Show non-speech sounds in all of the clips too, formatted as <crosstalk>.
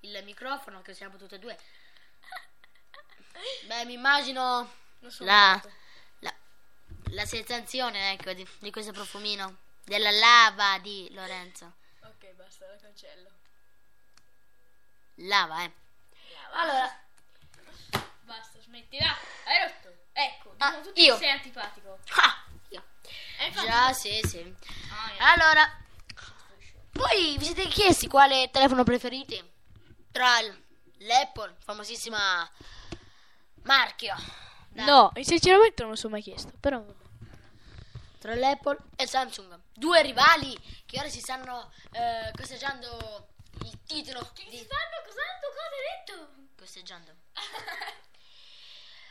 il microfono, che siamo tutti e due. Beh, mi immagino la, la, la sensazione, ecco, di, di questo profumino. Della lava di Lorenzo. Ok, basta, la cancello. Lava, eh. Allora, basta, smettila. Hai rotto. Ecco, Ah, tutti io. sei antipatico. Ah, io. Eh, Già, sì, sì. Ah. Allora, voi vi siete chiesti quale telefono preferite? Tra l'Apple, famosissima marchio. da- No, sinceramente non lo sono mai chiesto, però. Tra l'Apple e il Samsung. Due rivali che ora si stanno eh, costeggiando il titolo di... stanno cos'hanno? Cosa hai detto? Costeggiando.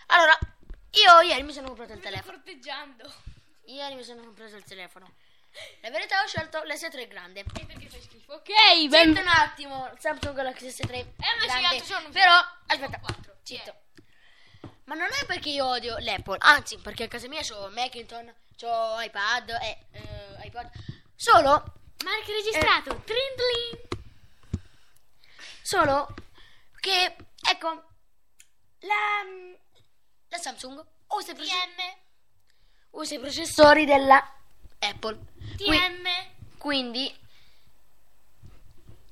Allora, io ieri mi sono comprato il telefono. Corteggiando. Ieri mi sono comprato il telefono. La verità ho scelto l'S3 grande. E perché fai schifo? Ok, Senti un attimo, Samsung Galaxy S3 Eh, grande. giorno, Però, aspetta, zitto. Ma non è perché io odio l'Apple, anzi, perché a casa mia c'ho Macintosh, c'ho iPad e eh, iPod. Solo, Marco registrato. Trindling. solo che, ecco, la, la Samsung usa i, proce- usa i processori della Apple. TM. quindi,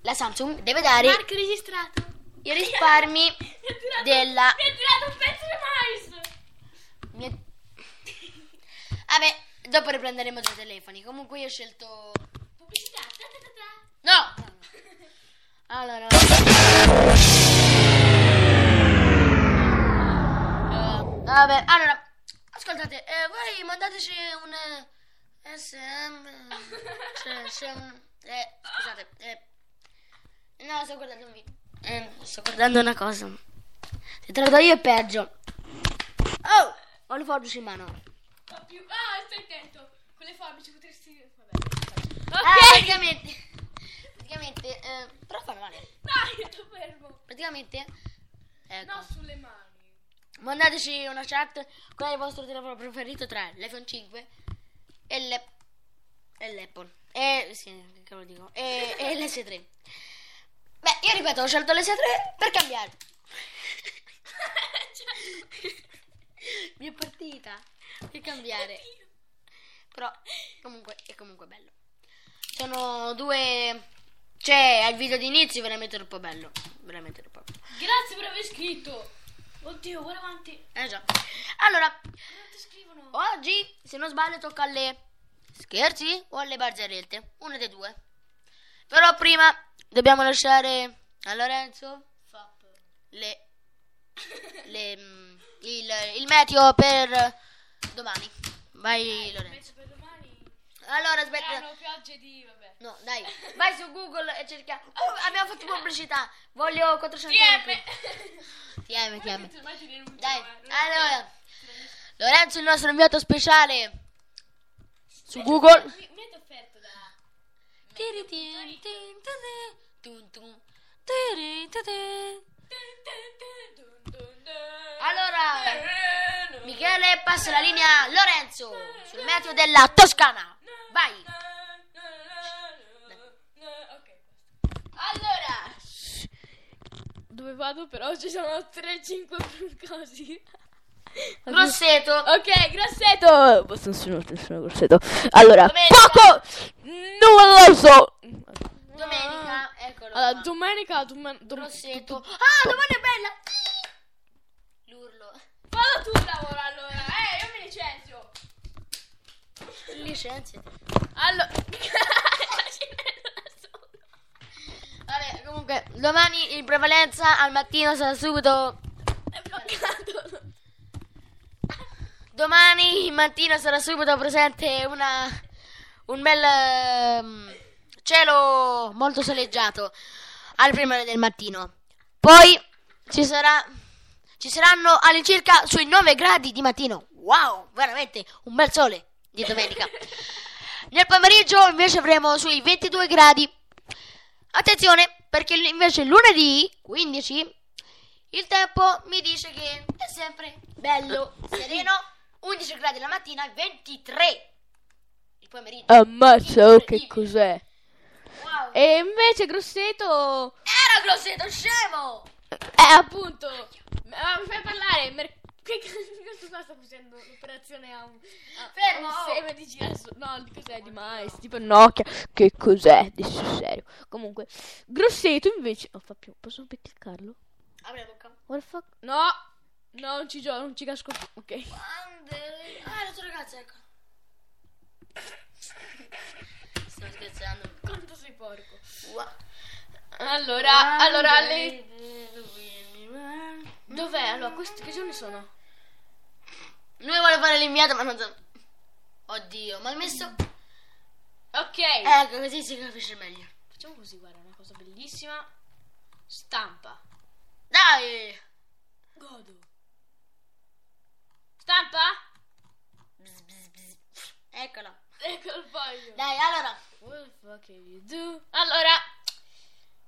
la Samsung deve dare Marco registrato. i risparmi <laughs> tirato- della Mi ha tirato un pezzo di mais. Mi- Vabbè, dopo riprenderemo due telefoni. Comunque io ho scelto... Pubblicità. Ta ta ta ta. No! Allora... Eh, vabbè, allora... Ascoltate, eh, voi mandateci un... eh, SM... Cioè, <laughs> un... Eh, scusate, eh... No, sto guardando un video. Eh, sto guardando una cosa. Se te lo do io è peggio. Oh! Ho le forbici in mano. Fa più- Ah, stai attento. Con le forbici potresti... Vabbè. Ah, Ok. praticamente, praticamente, eh, però fanno male. Dai, sto fermo. Praticamente, ecco, No, sulle mani. mandateci una chat qual è il vostro telefono preferito tra l'iPhone 5 e, l'A- e l'Apple. E, sì, che lo dico, e, e l'S3. Beh, io ripeto, ho scelto l'S3 per cambiare. <laughs> Mi è partita per cambiare. Però, comunque, è comunque bello. Sono due... Cioè, al video di inizio veramente troppo bello. Veramente troppo bello. Grazie per aver scritto. Oddio, guarda quanti. Eh già. Allora, oggi, se non sbaglio, tocca alle scherzi o alle barzellette. Una dei due. Però prima dobbiamo lasciare a Lorenzo Fap. le, le, mm, il, il meteo per domani. Vai Lorenzo. Allora, aspetta. Saranno piogge di... Vabbè. No, dai, <laughs> vai su Google e cerca. Oh, abbiamo fatto pubblicità. Voglio 400 TM. TM, TM. Denuncio, Dai, eh. Allora. Lorenzo, il nostro inviato speciale. Su Google. Mi, avete offerto da... Allora, Michele passa la linea a Lorenzo sul meteo della Toscana. Vai. Ok, Allora, dove vado però? Ci sono 3-5 cosi. <laughs> Grosseto. Ok, grassetto. Non sono, non sono grassetto. Allora, Domenica. poco. Non lo so. Domenica, eccolo. Allora, qua. domenica, domen- dom- Grosseto. Ah, domani è bella. L'urlo. Vado tu lavoro allora. Eh, io mi licenzio. Licenziati. Allora. <laughs> Vabbè, comunque, domani in prevalenza al mattino sarà subito. È bloccato. Domani mattina sarà subito presente una. un bel. ehm, cielo molto soleggiato alle prime ore del mattino. Poi ci sarà. ci saranno all'incirca sui 9 gradi di mattino. Wow, veramente un bel sole di domenica. Nel pomeriggio invece avremo sui 22 gradi. Attenzione, perché invece lunedì 15 il tempo mi dice che è sempre bello, sereno, 11 gradi la mattina e 23 il pomeriggio. Ammazza, oh, che cos'è? E invece Grosseto... Era Grosseto, scemo! Eh, appunto. Mi fai parlare? Mer- che <laughs> qua sta facendo l'operazione a un, a Fermo, un oh. seme di girasso- No, di cos'è di mais? Tipo Nokia. Che cos'è? Sul serio. Comunque, Grosseto invece. Oh, fa più. Posso cliccarlo? Apri la bocca. What the fuck? No! No, non ci gioco, non ci casco più. Ok. Ah, la tua ragazza, ecco. Sto scherzando. Quanto sei porco. Allora, allora, le... Dov'è? Allora, questi che giorni sono? Lui vuole fare l'inviato, ma non so... Oddio, ma hai messo... Ok. Ecco, così si capisce meglio. Facciamo così, guarda, una cosa bellissima. Stampa. Dai! Godo. Stampa? Bzz, bzz, bzz. Eccola. Ecco il foglio. Dai, allora. What the fuck are you do? Allora,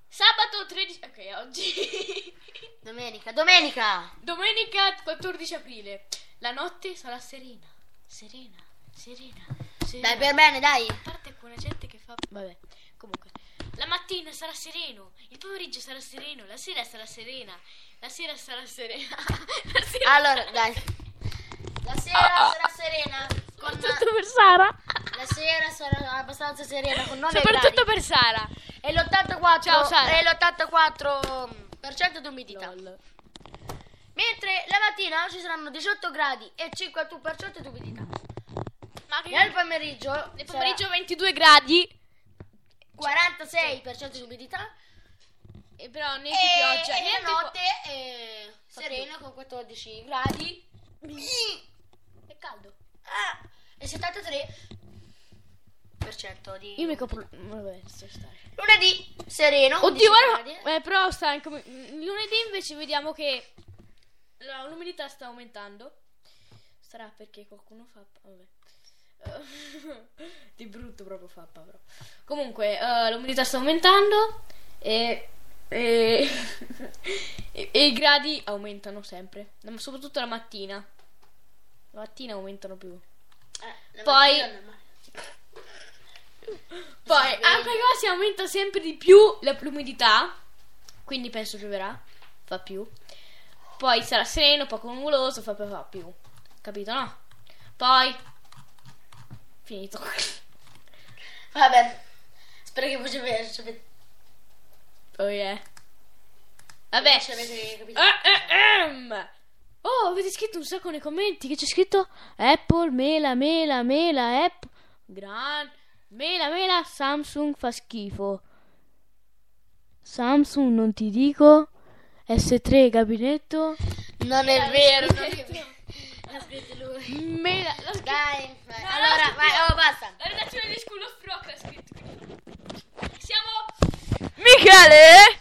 sabato 13... Ok, oggi. Domenica, domenica! Domenica 14 aprile. La notte sarà serena. Serena, serena, serena. Dai, per bene, dai. A parte quella gente che fa... Vabbè, comunque. La mattina sarà sereno, il pomeriggio sarà sereno, la sera sarà serena, la sera sarà serena. <laughs> La sera Allora, dai. La sera sarà serena. Con... Soprattutto per Sara. La sera sarà abbastanza serena con 9 Soprattutto gradi. per Sara. E l'84 Ciao, Sara. e l'84% di umidità. Lol. Mentre la mattina ci saranno 18 gradi e 51% di umidità. Ma che Nel pomeriggio, Nel pomeriggio 22 gradi. 46% di umidità E però e, niente pioggia. e Niente la notte è serena con 14 gradi po- È caldo. ah, e 73% di Io mi copro. Vabbè, sto stare. lunedì sereno Oddio, 11 guarda. Eh, però sta anche. Lunedì invece vediamo che la- l'umidità sta aumentando. Sarà perché qualcuno fa. Vabbè. <laughs> Di brutto proprio fa però. Comunque, eh, l'umidità sta aumentando e. E, <laughs> e- e i gradi aumentano sempre, soprattutto la mattina. La mattina aumentano più. Eh, Poi-. Poi qua si aumenta sempre di più la- l'umidità, quindi penso pioverà, fa più. Poi sarà sereno, poco nuvoloso, fa, fa più. Capito, no? Poi finito. <laughs> vabbè spero che voi ci avete- Oh yeah. Vabbè. ci avete capito. Oh, avete scritto un sacco nei commenti che c'è scritto Apple, mela, mela, mela, Apple. Gran mela, mela, Samsung fa schifo. Samsung non ti dico. S3 gabinetto. non è vero non è vero l'ha scritto lui scri- dai vai. No, allora vai oh basta la redazione di School of Rock ha scritto. Siamo Michele.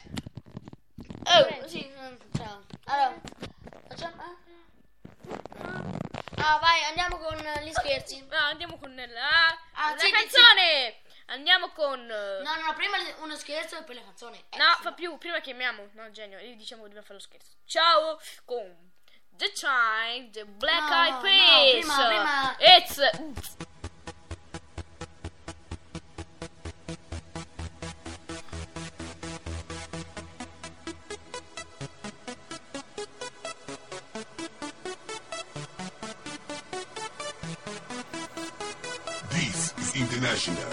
oh sì ciao allora facciamo ah. ah vai andiamo con gli scherzi No, andiamo con la, Ah, la sì, sì, canzone. Andiamo con eh, no no prima uno scherzo e poi la canzone Eh, No, sì. fa più, prima chiamiamo, no, genio, e diciamo che dobbiamo fare lo scherzo. Ciao con The Time, The Black No, Eyed no, Peas. prima- prima- It's This is International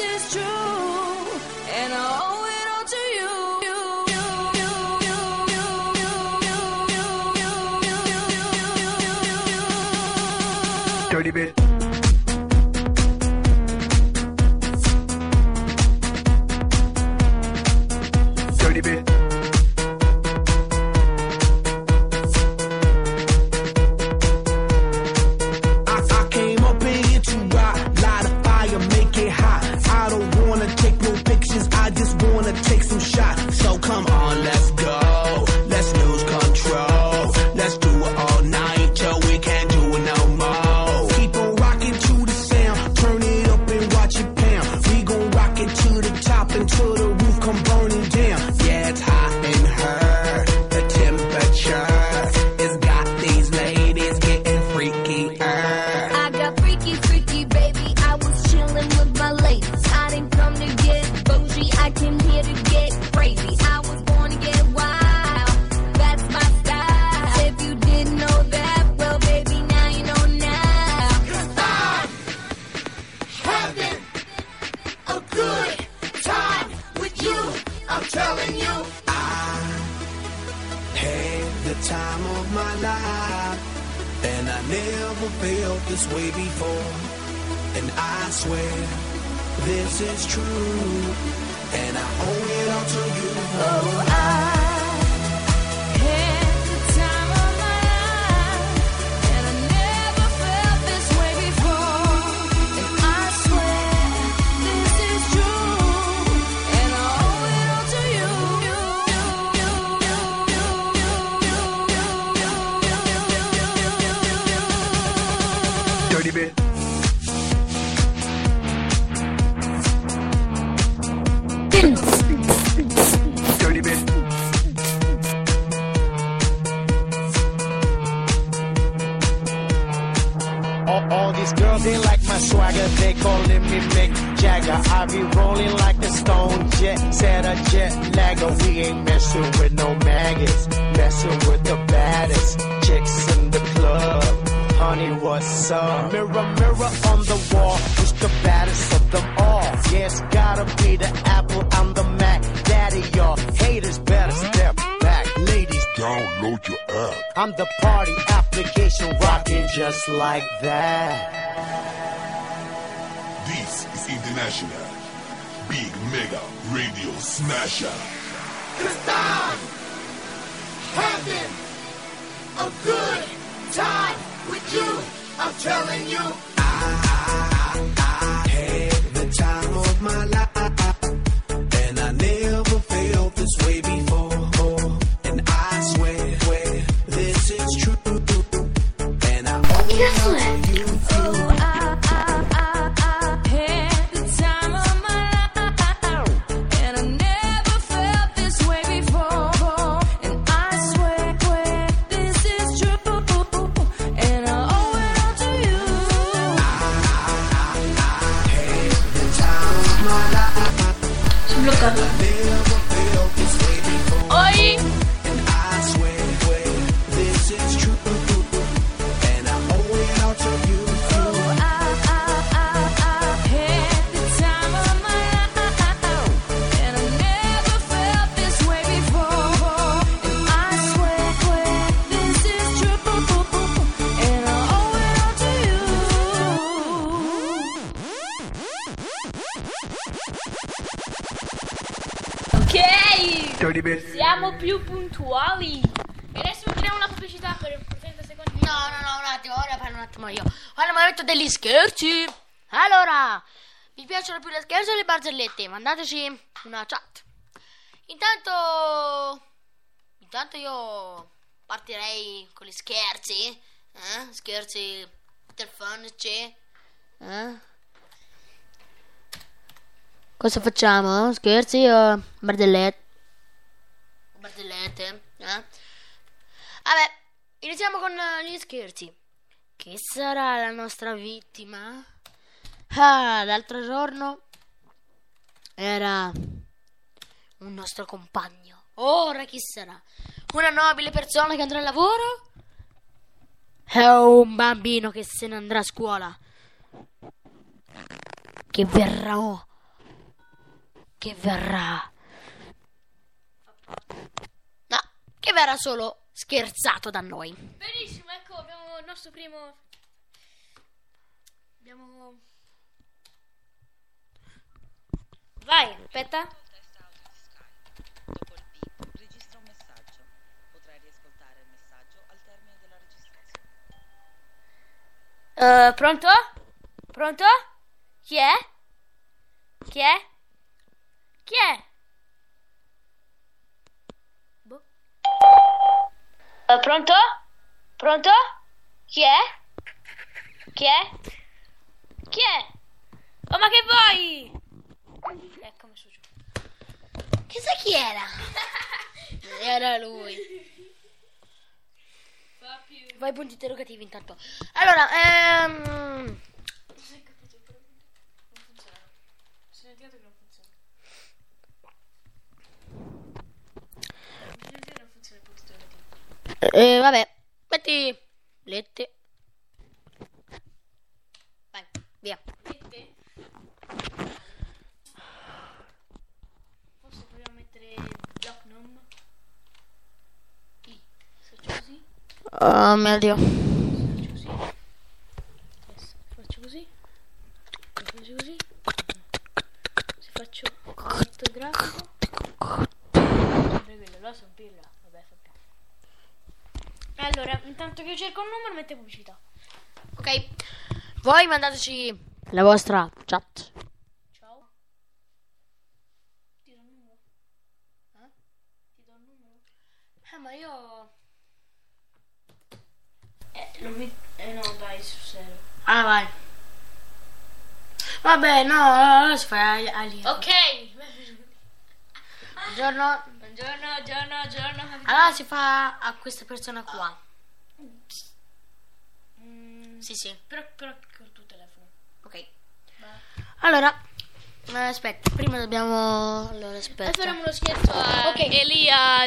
is true, and I owe it all to you. Dirty bit. Dirty bit. Is true, I be rolling like a stone jet, set a jet lagger. We ain't messing with no maggots, messing with the baddest chicks in the club. Honey, what's up? Mirror, mirror on the wall, who's the baddest of them all? Yes, gotta be the Apple, I'm the Mac. Daddy, y'all haters better step back. Ladies, Download your app. I'm the party application rocking just like that. International Big Mega Radio Smasher. having a good time with you. I'm telling you. Bit. Siamo più puntuali. E adesso chiediamo la pubblicità per 30 secondi. No, no, no, un attimo, ora parlo un attimo io. Ora il momento degli scherzi. Allora, vi piacciono più le scherzi o le barzellette? Mandateci una chat. Intanto, intanto io partirei con gli scherzi. Eh? Scherzi telefonici. Eh? Cosa facciamo? Scherzi o barzellette? Barzellette? Eh? Vabbè, iniziamo con eh, gli scherzi. Chi sarà la nostra vittima? Ah, l'altro giorno era un nostro compagno. Ora chi sarà? Una nobile persona che andrà al lavoro? O un bambino che se ne andrà a scuola? Che verrà... oh, Che verrà... No, che verrà solo scherzato da noi. Benissimo, ecco, abbiamo il nostro primo. Abbiamo. Vai, aspetta. Eh, pronto? Pronto? Chi è? Chi è? Chi è? Eh, pronto? Pronto? Chi è? Chi è? Chi è? Oh, ma che vuoi? Ecco, messo giù. Chissà chi era? <laughs> era lui. Vai punti interrogativi intanto. Allora, ehm... Eh, vabbè, metti lette. Vai, via. Mette. Forse proviamo a mettere Blocknum. I. Se faccio così. Oh mio dio. Faccio così. Adesso faccio così. Faccio. Se faccio ortografico. Sempre quello, là sono pirla. Allora, intanto che io cerco un numero, mette pubblicità. Ok, voi mandateci la vostra chat. Ciao. Ti do il numero. Eh? Ti do il numero. Eh, ma io... Eh, non mi... Eh no, dai, sul serio. Ah, vai. Vabbè, no, allora si fa a. Ok. Buongiorno. Buongiorno, buongiorno, buongiorno. Allora si fa a questa persona qua. Mm, Sì, sì. però, però col tuo telefono. Ok. Allora, eh, aspetta, prima dobbiamo... Allora, E aspetta. faremo uno scherzo a Ok. Elia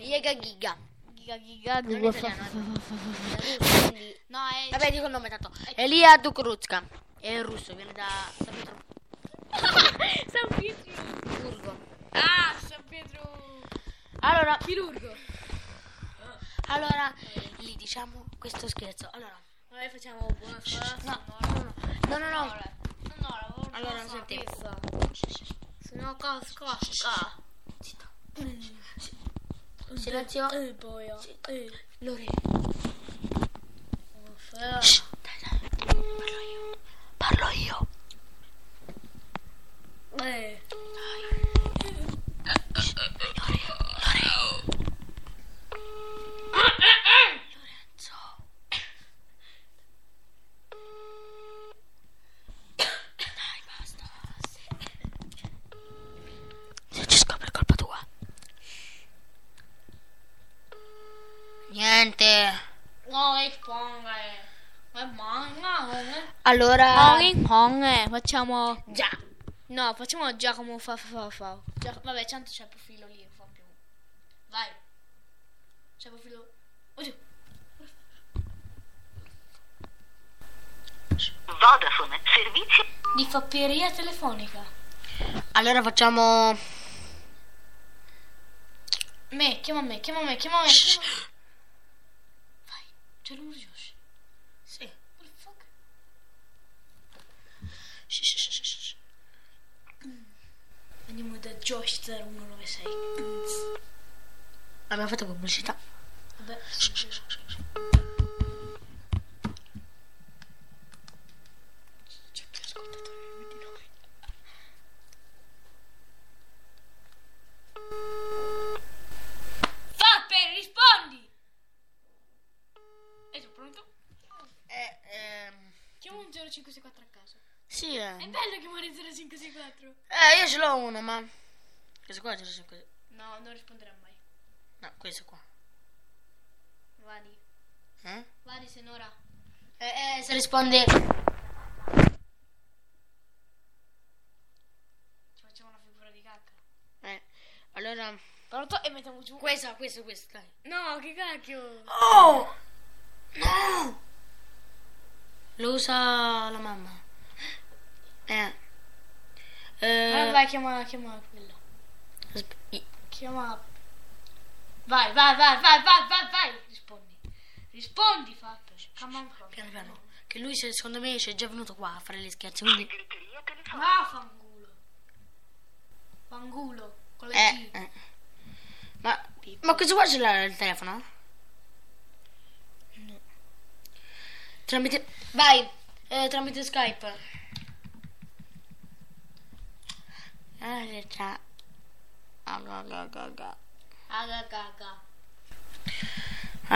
Iega Giga. Giga Giga Non è italiano, Quindi- No, è Vabbè, dico il nome tanto. Elia Dukrutska. È russo, viene da <laughs> San Pietro. Ah, San Pietro. Allora, Chirurgo. allora, gli diciamo questo scherzo. Allora, Noi facciamo buona festa. no, no, no, no, no. No, lavoro. Allora, senti. Se no casca. Silenzio. E poi. Lore. Dai, dai. Parlo io. Parlo io. Eh. Se ci scopre è colpa tua. Niente. No, manga. Allora, Hong eh, facciamo. già. No, facciamo Giacomo fa fa fa fa. Gia- Vabbè, tanto c'è il profilo lì, non fa più. Vai. C'è il profilo. Oddio. Vodafone, servizi Di fapperia telefonica. Allora facciamo Me, chiama me, chiama me, chiama me. Chiama me. Vai, c'è numero di. Sì. What the fuck? Shh, shh, shh. Andiamo da Josh 0196. Abbiamo fatto pubblicità. Vabbè. C'è più ascoltatori di noi. Fappe, rispondi! E tu pronto? Eh, ehm, Chiama un 0564 a caso. sì, È eh. bello chiamare il 0564. Eh, io ce l'ho uno, ma... Questo qua ce l'ho sempre. No, non risponderà mai. No, questo qua. Vadi. Eh? Vadi, Senora. Eh, eh, se risponde... Ci facciamo una figura di cacca. Eh, allora... Pronto? E mettiamo giù. Questa, questa, questa, dai. No, che cacchio. Oh! No! Lo usa la mamma. Eh. Eh, Allora vai, chiama, chiama quello. Chiama. Vai, vai, vai, vai, vai, vai, vai. Rispondi. Rispondi, Fappe. piano piano. Che lui, se- secondo me, ci è già venuto qua a fare le scherzi, quindi... Ah, fangulo. Fangulo. Con le Eh, eh. Ma, ma questo qua ce l'ha il telefono? No. Tramite... Vai, eh, tramite Skype. Ah, già. Ah, ga, ga, ga, ga. Aga, gaga. Ah,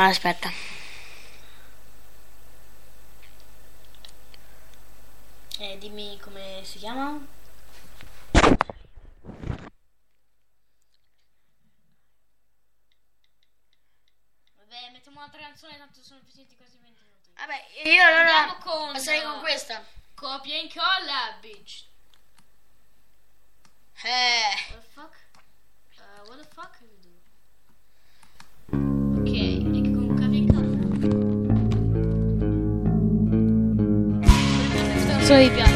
aspetta. Eh, dimmi come si chiama? Vabbè, mettiamo un'altra canzone, tanto sono finiti quasi 20 minuti. Vabbè, io allora Andiamo con- passerei con questa. Copia e incolla, bitch. Solo i piatti.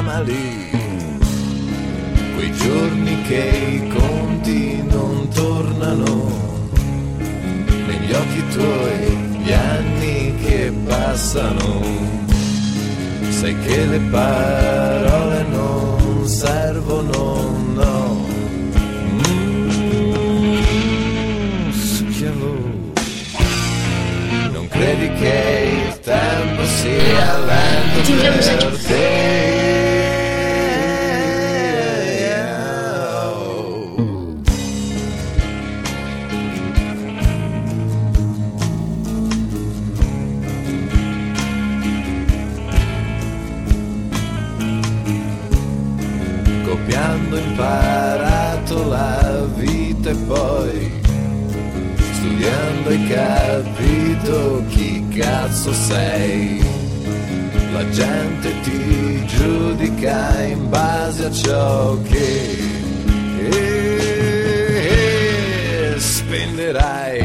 Amali quei giorni che i conti non tornano negli occhi tuoi gli anni che passano. Sai che le parole non servono, no. Mm, schiavo. Non credi che il tempo sia lento Ti per te? Imparato la vita e poi studiando hai capito chi cazzo sei. La gente ti giudica in base a ciò che eh, spenderai.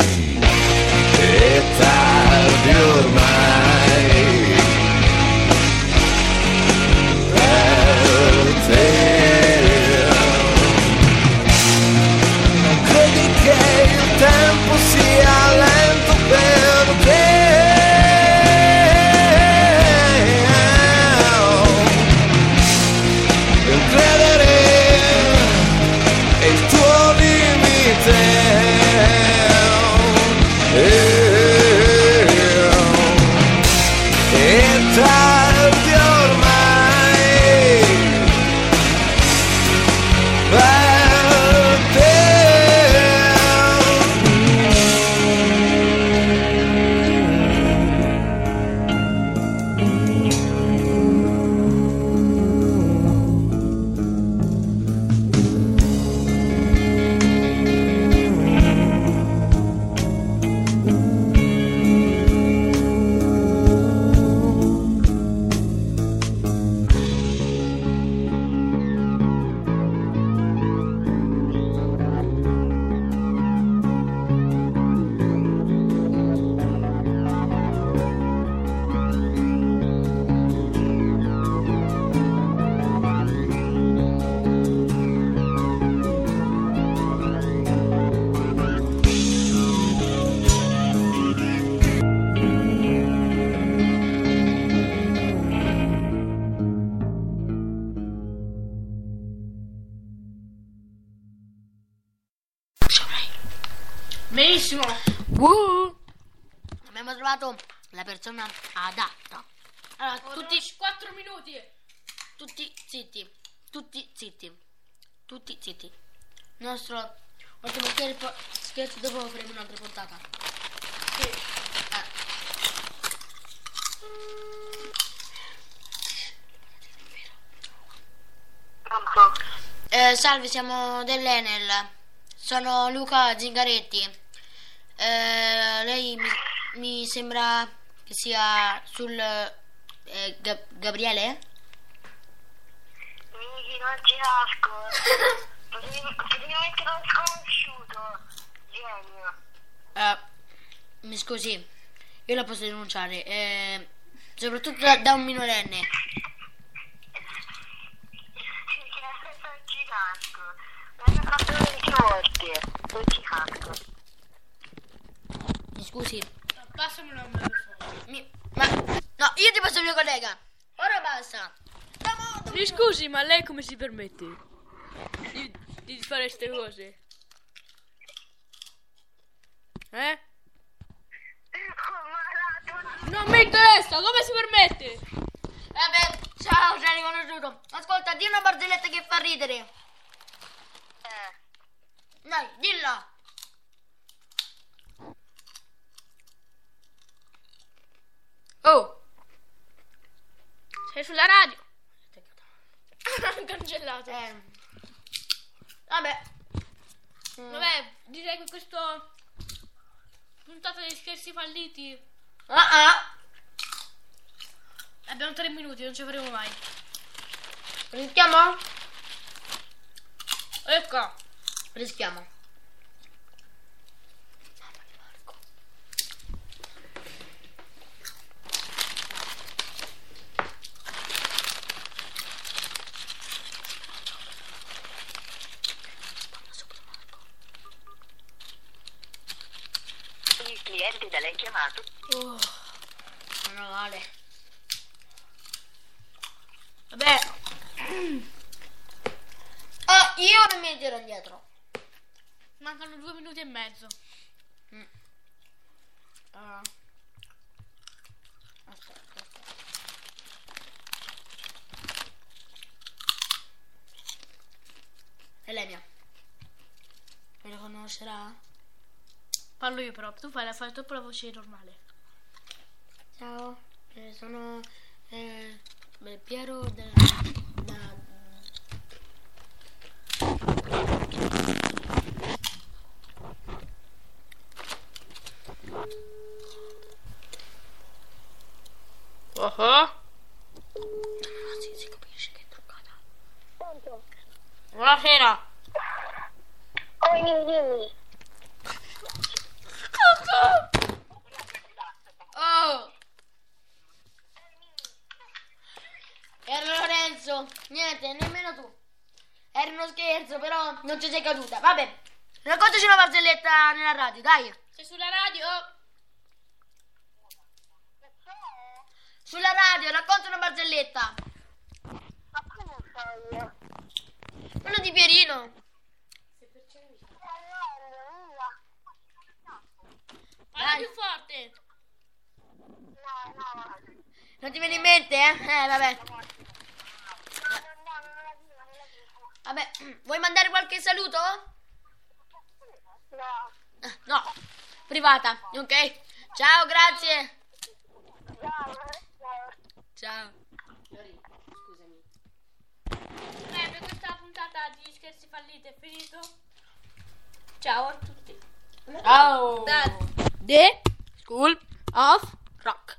E tardi ormai Benissimo. Uh. Abbiamo trovato la persona adatta. Allora, tutti, 4 minuti. tutti zitti. Tutti zitti. Tutti zitti. Il nostro ultimo scherzo, scherzo dopo faremo un'altra puntata. Sì. Eh, salve, siamo dell'Enel. Sono Luca Zingaretti. Eh, lei mi, mi sembra che sia sul eh, Ga- Gabriele? Miki, non mettere un sconosciuto. Genio. Eh, mi scusi, io la posso denunciare, eh, soprattutto da, da un minorenne. Perché non ci nasco. L'hanno fatto 20 volte. Non ci nasco. Mi scusi, Passamelo a me. mi- ma no, io ti passo il mio collega. Ora basta. Andiamo- Mi scusi, ma lei come si permette di, di fare queste cose? Eh? Non mi interessa, come si permette? Vabbè, ciao, ci hai riconosciuto. Ascolta, di una barzelletta che fa ridere. Dai, dillo. Oh, Sei sulla radio. <laughs> Cancellato. eh. Vabbè. Mm. Vabbè, direi che questo puntata dei scherzi falliti Ah ah. abbiamo tre minuti, non ci faremo mai. Rischiamo? Ecco. Rischiamo. Il cliente da lei chiamato Oh, Meno male. vabbè, Oh, io non mi tiro indietro. mancano due minuti e mezzo. Ah. Aspetta, aspetta. Elenia. Mi riconoscerà? Parlo io però, tu fai, fai troppo la voce normale. Ciao, eh, sono eh, Piero da, da- Oh oh. Sì, si capisce che è truccata. Buonasera. Oh, dimmi, dimmi. Oh! Era Lorenzo. Niente, nemmeno tu. Era uno scherzo, però non ci sei caduta. Vabbè, raccontaci una barzelletta nella radio, dai. Sei sulla radio? Sulla radio, racconta una barzelletta. Ma come so io? Quello di Pierino. Parla più forte. No, no, Non ti viene in mente, eh? Eh, vabbè. no, no, non la dico, non la dico. Vabbè, vuoi mandare qualche saluto? No, Eh, No, privata, ok? Ciao, grazie. ciao, ciao. Ciao. Eh, per questa puntata di scherzi falliti è finito. Ciao a tutti. Ciao. Da The School of Rock.